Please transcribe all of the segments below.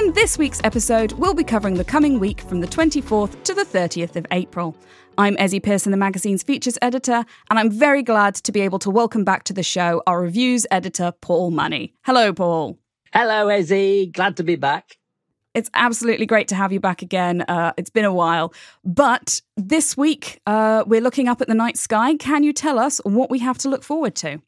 In this week's episode, we'll be covering the coming week from the 24th to the 30th of April. I'm Ezzy Pearson, the magazine's features editor, and I'm very glad to be able to welcome back to the show our reviews editor, Paul Money. Hello, Paul. Hello, Ezzy. Glad to be back. It's absolutely great to have you back again. Uh, it's been a while. But this week, uh, we're looking up at the night sky. Can you tell us what we have to look forward to?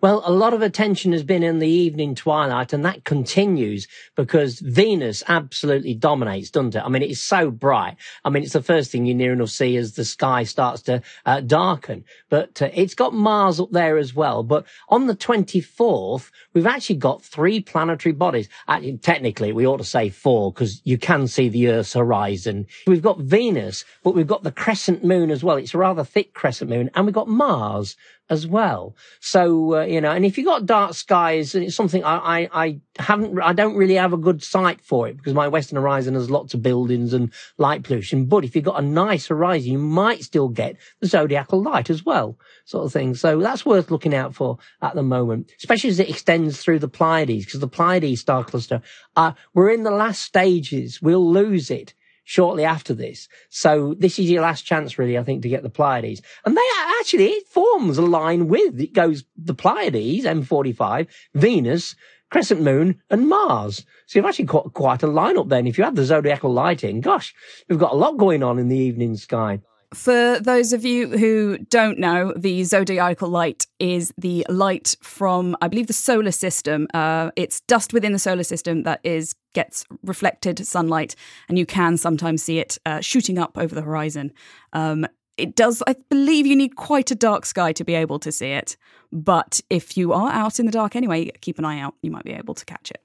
Well, a lot of attention has been in the evening twilight, and that continues because Venus absolutely dominates, doesn't it? I mean, it's so bright. I mean, it's the first thing you near enough see as the sky starts to uh, darken. But uh, it's got Mars up there as well. But on the 24th, we've actually got three planetary bodies. Actually, technically, we ought to say four because you can see the Earth's horizon. We've got Venus, but we've got the crescent moon as well. It's a rather thick crescent moon, and we've got Mars as well. So, uh, you know, and if you've got dark skies, and it's something I, I, I haven't, I don't really have a good sight for it because my western horizon has lots of buildings and light pollution. But if you've got a nice horizon, you might still get the zodiacal light as well, sort of thing. So that's worth looking out for at the moment, especially as it extends through the Pleiades because the Pleiades star cluster, uh, we're in the last stages. We'll lose it shortly after this. So this is your last chance, really, I think, to get the Pleiades. And they actually, it forms a line with, it goes the Pleiades, M45, Venus, Crescent Moon, and Mars. So you've actually got quite a lineup then. If you add the zodiacal light in, gosh, we've got a lot going on in the evening sky. For those of you who don't know, the zodiacal light is the light from, I believe, the solar system. Uh, it's dust within the solar system that is gets reflected sunlight, and you can sometimes see it uh, shooting up over the horizon. Um, it does, I believe, you need quite a dark sky to be able to see it. But if you are out in the dark anyway, keep an eye out. You might be able to catch it.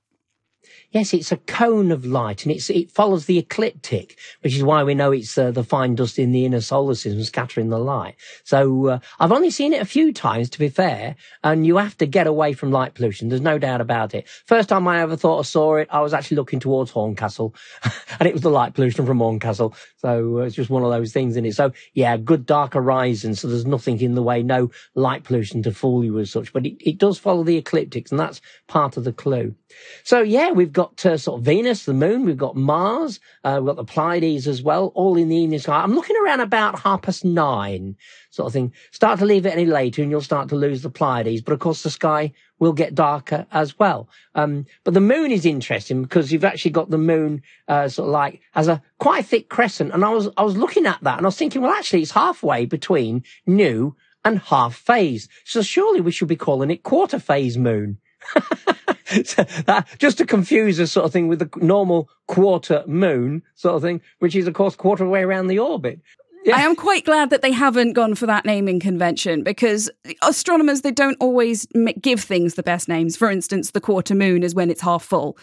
Yes, it's a cone of light and it follows the ecliptic, which is why we know it's uh, the fine dust in the inner solar system scattering the light. So uh, I've only seen it a few times, to be fair, and you have to get away from light pollution. There's no doubt about it. First time I ever thought I saw it, I was actually looking towards Horncastle, and it was the light pollution from Horncastle. So uh, it's just one of those things in it. So yeah, good dark horizon. So there's nothing in the way, no light pollution to fool you as such. But it, it does follow the ecliptics, and that's part of the clue. So yeah, we've got got sort of Venus, the moon. We've got Mars. Uh, we've got the Pleiades as well, all in the evening sky. I'm looking around about half past nine sort of thing. Start to leave it any later and you'll start to lose the Pleiades. But of course, the sky will get darker as well. Um, but the moon is interesting because you've actually got the moon, uh, sort of like as a quite a thick crescent. And I was, I was looking at that and I was thinking, well, actually it's halfway between new and half phase. So surely we should be calling it quarter phase moon. that, just to confuse this sort of thing with the normal quarter moon sort of thing, which is of course quarter of way around the orbit. Yeah. I am quite glad that they haven't gone for that naming convention because astronomers they don't always give things the best names. For instance, the quarter moon is when it's half full.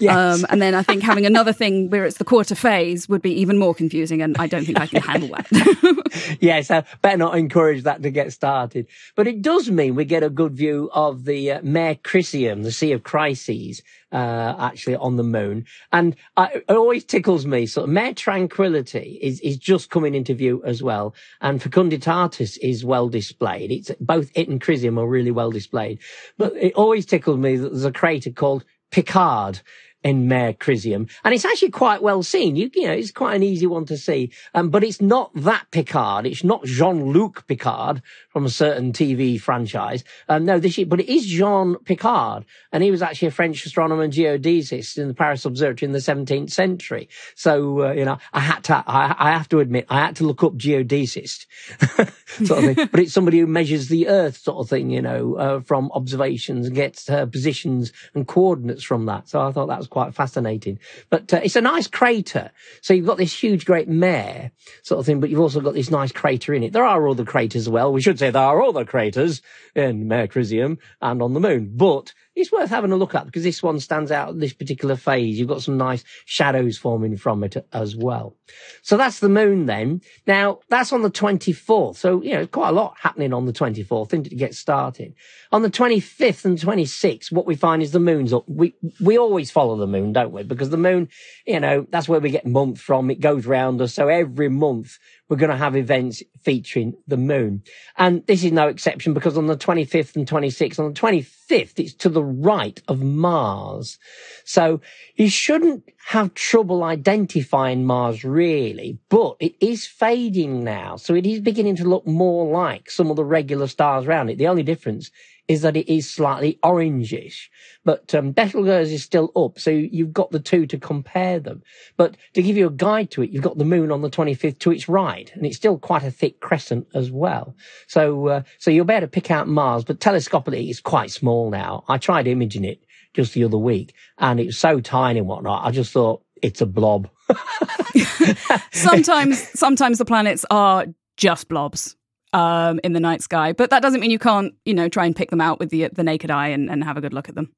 Yes. Um, and then I think having another thing where it's the quarter phase would be even more confusing, and I don't think I can handle that. yes, I better not encourage that to get started. But it does mean we get a good view of the uh, Mare Crisium, the Sea of Crises, uh, actually on the moon. And I, it always tickles me. So Mare Tranquility is, is just coming into view as well. And Fecunditatis is well displayed. It's both it and Crisium are really well displayed. But it always tickles me that there's a crater called Picard in Mare Crisium. And it's actually quite well seen. You, you know, it's quite an easy one to see. Um, but it's not that Picard. It's not Jean-Luc Picard from a certain TV franchise. Um, no, this, but it is Jean Picard. And he was actually a French astronomer and geodesist in the Paris Observatory in the 17th century. So, uh, you know, I had to, I, I, have to admit, I had to look up geodesist sort of thing. but it's somebody who measures the earth sort of thing, you know, uh, from observations and gets uh, positions and coordinates from that. So I thought that was quite fascinating. But uh, it's a nice crater. So you've got this huge, great mare sort of thing, but you've also got this nice crater in it. There are other craters as well. We should say there are other craters in Mare Crisium and on the moon, but it's worth having a look at because this one stands out this particular phase. You've got some nice shadows forming from it as well. So that's the moon then. Now that's on the 24th. So, you know, quite a lot happening on the 24th to get started. On the 25th and 26th, what we find is the moon's up. We, we always follow the moon, don't we? Because the moon, you know, that's where we get month from. It goes round us. So every month we're going to have events featuring the moon. And this is no exception because on the 25th and 26th, on the 25th, it's to the right of Mars. So you shouldn't have trouble identifying Mars really, but it is fading now. So it is beginning to look more like some of the regular stars around it. The only difference is that it is slightly orangish, but um, Betelgeuse is still up. So you've got the two to compare them. But to give you a guide to it, you've got the moon on the 25th to its right, and it's still quite a thick crescent as well. So, uh, so you'll be able to pick out Mars, but telescopically it's quite small now. I tried imaging it just the other week and it was so tiny and whatnot. I just thought it's a blob. sometimes, sometimes the planets are just blobs um, in the night sky. But that doesn't mean you can't, you know, try and pick them out with the the naked eye and, and have a good look at them.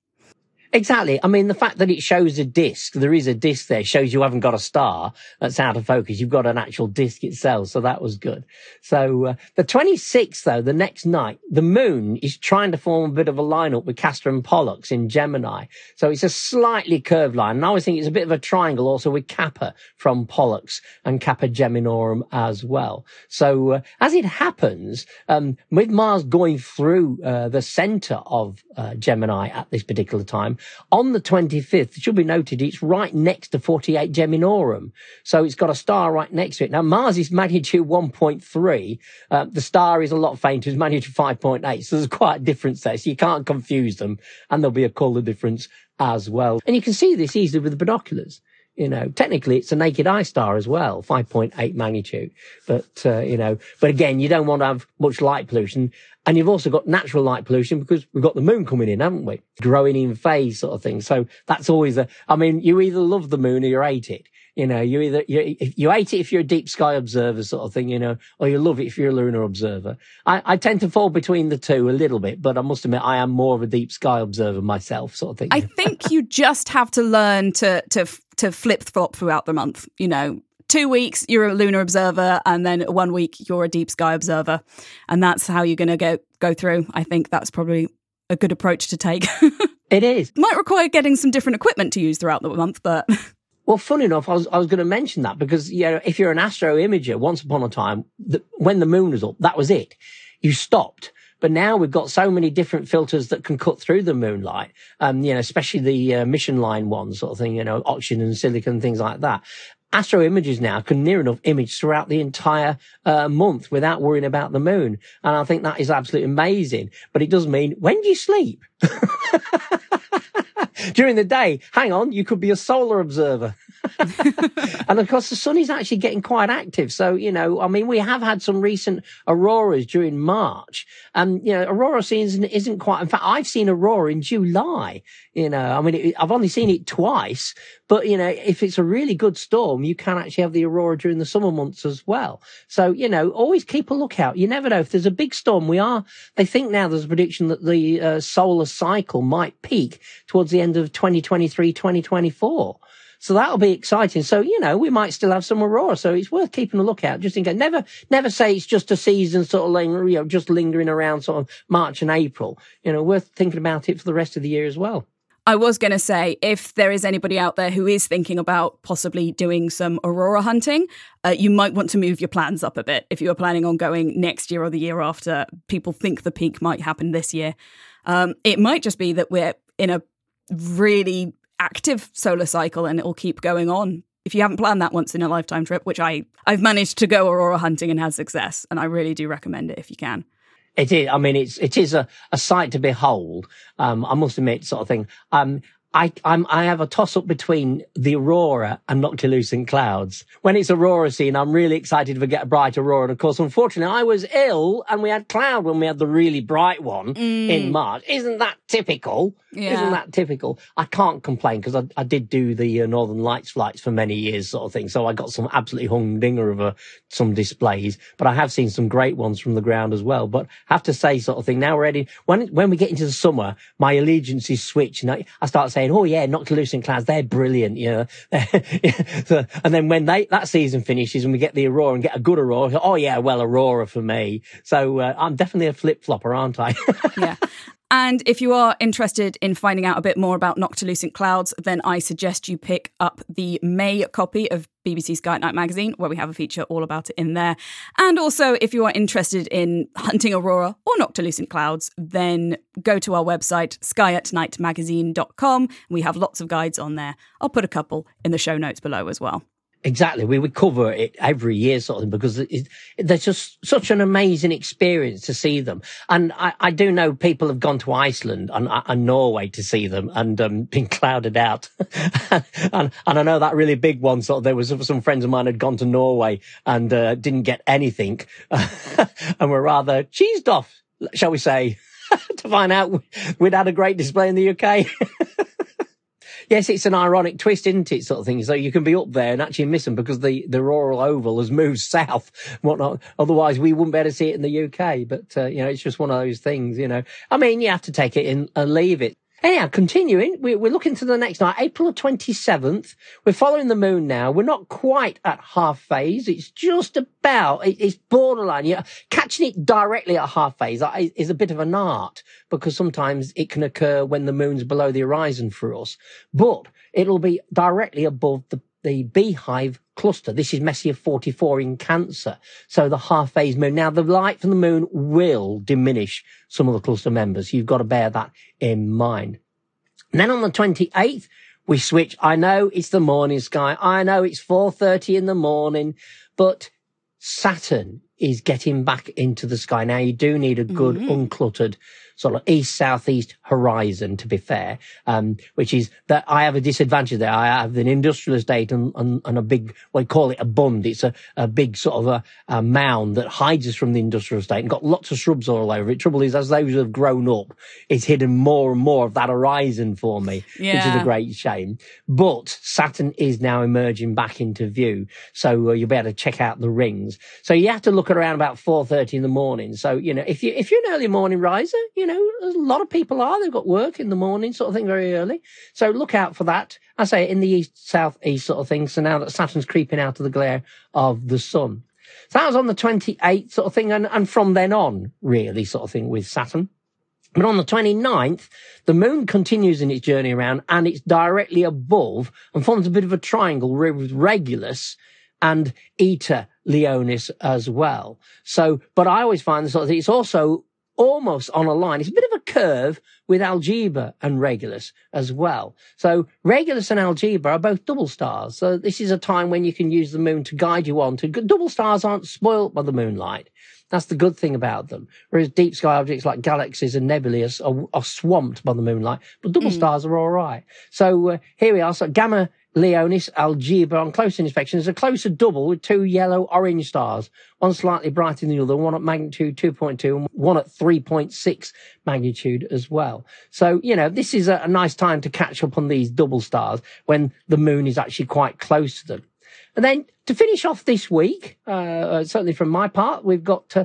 Exactly. I mean, the fact that it shows a disc, there is a disc there, shows you haven't got a star that's out of focus. You've got an actual disc itself. So that was good. So uh, the 26th, though, the next night, the moon is trying to form a bit of a lineup with Castor and Pollux in Gemini. So it's a slightly curved line. And I always think it's a bit of a triangle also with Kappa from Pollux and Kappa Geminorum as well. So uh, as it happens, um, with Mars going through uh, the center of uh, Gemini at this particular time, on the 25th, it should be noted, it's right next to 48 Geminorum. So it's got a star right next to it. Now, Mars is magnitude 1.3. Uh, the star is a lot fainter, it's magnitude 5.8. So there's quite a difference there. So you can't confuse them. And there'll be a colour difference as well. And you can see this easily with the binoculars. You know, technically it's a naked eye star as well, 5.8 magnitude. But, uh, you know, but again, you don't want to have much light pollution. And you've also got natural light pollution because we've got the moon coming in, haven't we? Growing in phase sort of thing. So that's always a, I mean, you either love the moon or you hate it. You know, you either, you, you hate it if you're a deep sky observer sort of thing, you know, or you love it if you're a lunar observer. I, I tend to fall between the two a little bit, but I must admit I am more of a deep sky observer myself sort of thing. I think you just have to learn to, to, to flip flop throughout the month, you know, two weeks you're a lunar observer and then one week you're a deep sky observer. And that's how you're going to go go through. I think that's probably a good approach to take. It is. Might require getting some different equipment to use throughout the month but well funny enough i was, I was going to mention that because you know if you're an astro imager once upon a time the, when the moon was up that was it. You stopped but now we've got so many different filters that can cut through the moonlight, um, you know, especially the uh, emission line ones sort of thing, you know, oxygen and silicon, things like that. Astro Images now can near enough image throughout the entire uh, month without worrying about the moon. And I think that is absolutely amazing. But it does mean when do you sleep? During the day, hang on, you could be a solar observer. and of course, the sun is actually getting quite active. So, you know, I mean, we have had some recent auroras during March. And, you know, aurora season isn't quite, in fact, I've seen aurora in July. You know, I mean, it, I've only seen it twice, but, you know, if it's a really good storm, you can actually have the aurora during the summer months as well. So, you know, always keep a lookout. You never know if there's a big storm. We are, they think now there's a prediction that the uh, solar cycle might peak towards the end of 2023, 2024. So that'll be exciting. So, you know, we might still have some Aurora. So it's worth keeping a lookout just in case. Never, never say it's just a season sort of lingering, you know, just lingering around sort of March and April. You know, worth thinking about it for the rest of the year as well. I was going to say, if there is anybody out there who is thinking about possibly doing some aurora hunting, uh, you might want to move your plans up a bit. If you are planning on going next year or the year after, people think the peak might happen this year. Um, it might just be that we're in a really active solar cycle and it will keep going on. If you haven't planned that once in a lifetime trip, which I, I've managed to go aurora hunting and had success, and I really do recommend it if you can. It is. I mean, it's it is a, a sight to behold. Um, I must admit, sort of thing. Um, I, I'm, I have a toss up between the aurora and noctilucent clouds. When it's aurora scene, I'm really excited to get a bright aurora. And of course, unfortunately, I was ill and we had cloud when we had the really bright one mm. in March. Isn't that typical? Yeah. Isn't that typical? I can't complain because I, I, did do the uh, Northern Lights flights for many years, sort of thing. So I got some absolutely humdinger of uh, some displays, but I have seen some great ones from the ground as well. But I have to say, sort of thing, now we're ready. When, when we get into the summer, my allegiances switch and I, I start saying, saying, "Oh yeah, Noctilucent Clouds, they're brilliant," you know. so, and then when they that season finishes and we get the Aurora and get a good Aurora, oh yeah, well Aurora for me. So uh, I'm definitely a flip flopper, aren't I? yeah. And if you are interested in finding out a bit more about Noctilucent Clouds, then I suggest you pick up the May copy of BBC Sky at Night magazine, where we have a feature all about it in there. And also, if you are interested in hunting aurora or Noctilucent Clouds, then go to our website, skyatnightmagazine.com. We have lots of guides on there. I'll put a couple in the show notes below as well. Exactly. We would cover it every year sort of thing because it, they're just such an amazing experience to see them. And I, I do know people have gone to Iceland and, and Norway to see them and um, been clouded out. and, and I know that really big one. Sort of, there was some friends of mine had gone to Norway and uh, didn't get anything and were rather cheesed off, shall we say, to find out we'd had a great display in the UK yes, it's an ironic twist, isn't it? Sort of thing. So you can be up there and actually miss them because the, the auroral oval has moved south whatnot. Otherwise, we wouldn't be able to see it in the UK. But, uh, you know, it's just one of those things, you know. I mean, you have to take it in and leave it. Anyhow, continuing, we're, looking to the next night, April 27th. We're following the moon now. We're not quite at half phase. It's just about, it's borderline. Yeah, catching it directly at half phase is a bit of an art because sometimes it can occur when the moon's below the horizon for us, but it'll be directly above the, the beehive cluster. This is Messier 44 in Cancer. So the half phase moon. Now the light from the moon will diminish some of the cluster members. You've got to bear that in mind. And then on the 28th, we switch. I know it's the morning sky. I know it's 4.30 in the morning, but Saturn is getting back into the sky. Now you do need a good mm-hmm. uncluttered sort of east southeast horizon, to be fair, um, which is that I have a disadvantage there. I have an industrial estate and, and, and a big, we call it a bund. It's a, a big sort of a, a, mound that hides us from the industrial estate and got lots of shrubs all over it. Trouble is, as those have grown up, it's hidden more and more of that horizon for me, yeah. which is a great shame. But Saturn is now emerging back into view. So uh, you'll be able to check out the rings. So you have to look at around about 4.30 in the morning. So, you know, if you, if you're an early morning riser, you know, a lot of people are. They've got work in the morning, sort of thing, very early. So look out for that. I say in the east, south, east sort of thing. So now that Saturn's creeping out of the glare of the sun. So that was on the 28th sort of thing. And, and from then on, really sort of thing with Saturn. But on the 29th, the moon continues in its journey around and it's directly above and forms a bit of a triangle with Regulus and Eta Leonis as well. So, but I always find this sort of thing, it's also almost on a line. It's a bit of a curve with Algieba and Regulus as well. So Regulus and Algieba are both double stars. So this is a time when you can use the moon to guide you on to good. double stars aren't spoilt by the moonlight. That's the good thing about them. Whereas deep sky objects like galaxies and nebulae are, are swamped by the moonlight, but double mm. stars are all right. So uh, here we are. So Gamma Leonis Algieba on close inspection is a closer double with two yellow orange stars, one slightly brighter than the other, one at magnitude 2.2 and one at 3.6 magnitude as well. So, you know, this is a, a nice time to catch up on these double stars when the moon is actually quite close to them. And then to finish off this week, uh, uh certainly from my part, we've got uh,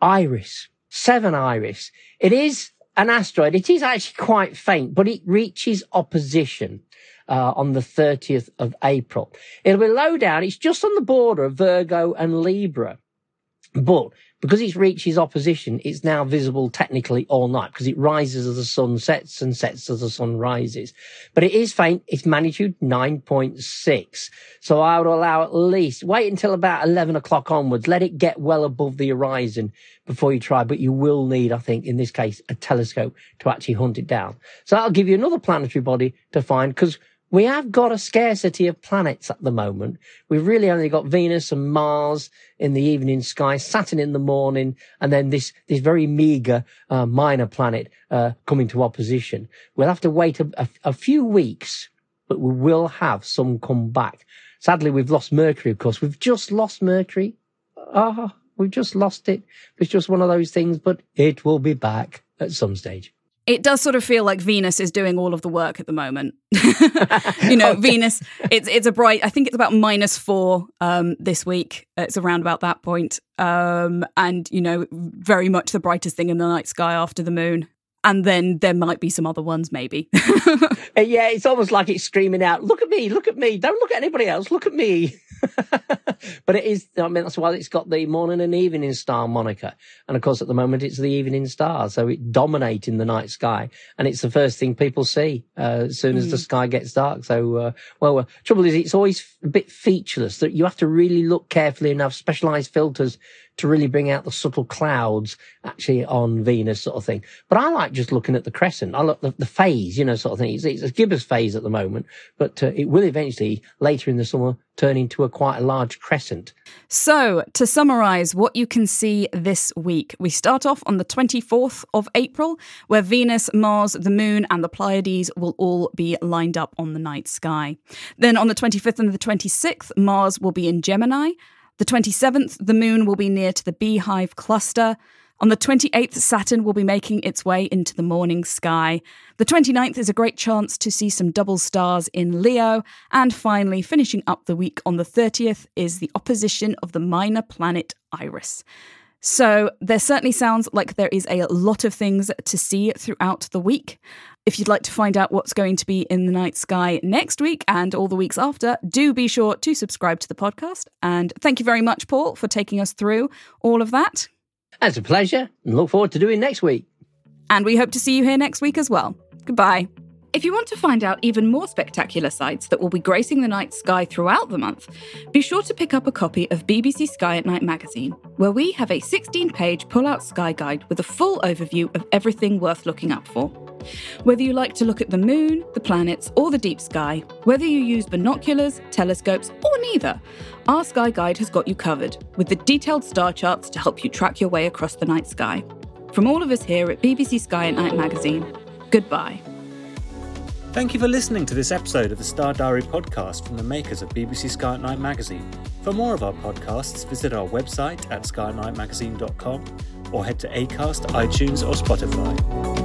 Iris, seven Iris. It is an asteroid. It is actually quite faint, but it reaches opposition uh, on the 30th of April. It'll be low down. It's just on the border of Virgo and Libra. But because it's reaches opposition, it's now visible technically all night because it rises as the sun sets and sets as the sun rises. But it is faint. It's magnitude 9.6. So I would allow at least wait until about 11 o'clock onwards. Let it get well above the horizon before you try. But you will need, I think, in this case, a telescope to actually hunt it down. So that'll give you another planetary body to find because we have got a scarcity of planets at the moment. We've really only got Venus and Mars in the evening sky, Saturn in the morning, and then this, this very meager, uh, minor planet, uh, coming to opposition. We'll have to wait a, a, a few weeks, but we will have some come back. Sadly, we've lost Mercury, of course. We've just lost Mercury. Ah, oh, we've just lost it. It's just one of those things, but it will be back at some stage it does sort of feel like Venus is doing all of the work at the moment. you know, okay. Venus, it's it's a bright. I think it's about minus four um, this week. It's around about that point, um, and you know, very much the brightest thing in the night sky after the moon. And then there might be some other ones, maybe. Uh, yeah, it's almost like it's screaming out, "Look at me! Look at me! Don't look at anybody else! Look at me!" but it is, I mean, that's why it's got the morning and evening star moniker. And of course, at the moment, it's the evening star. So it dominating the night sky. And it's the first thing people see, uh, as soon as mm. the sky gets dark. So, uh, well, uh, trouble is it's always a bit featureless that you have to really look carefully and have specialized filters to really bring out the subtle clouds actually on Venus sort of thing. But I like just looking at the crescent. I look the, the phase, you know, sort of thing. It's, it's a gibbous phase at the moment, but uh, it will eventually later in the summer turn into a quite a large crescent. So, to summarize what you can see this week, we start off on the 24th of April, where Venus, Mars, the Moon, and the Pleiades will all be lined up on the night sky. Then on the 25th and the 26th, Mars will be in Gemini. The 27th, the moon will be near to the Beehive cluster. On the 28th, Saturn will be making its way into the morning sky. The 29th is a great chance to see some double stars in Leo. And finally, finishing up the week on the 30th is the opposition of the minor planet Iris. So there certainly sounds like there is a lot of things to see throughout the week. If you'd like to find out what's going to be in the night sky next week and all the weeks after, do be sure to subscribe to the podcast. And thank you very much, Paul, for taking us through all of that. It's a pleasure and look forward to doing next week. And we hope to see you here next week as well. Goodbye. If you want to find out even more spectacular sights that will be gracing the night sky throughout the month, be sure to pick up a copy of BBC Sky at Night magazine, where we have a 16 page pull out sky guide with a full overview of everything worth looking up for. Whether you like to look at the moon, the planets, or the deep sky, whether you use binoculars, telescopes, or neither, our Sky Guide has got you covered, with the detailed star charts to help you track your way across the night sky. From all of us here at BBC Sky at Night magazine, goodbye. Thank you for listening to this episode of the Star Diary podcast from the makers of BBC Sky at Night magazine. For more of our podcasts, visit our website at skynightmagazine.com or head to Acast, iTunes, or Spotify.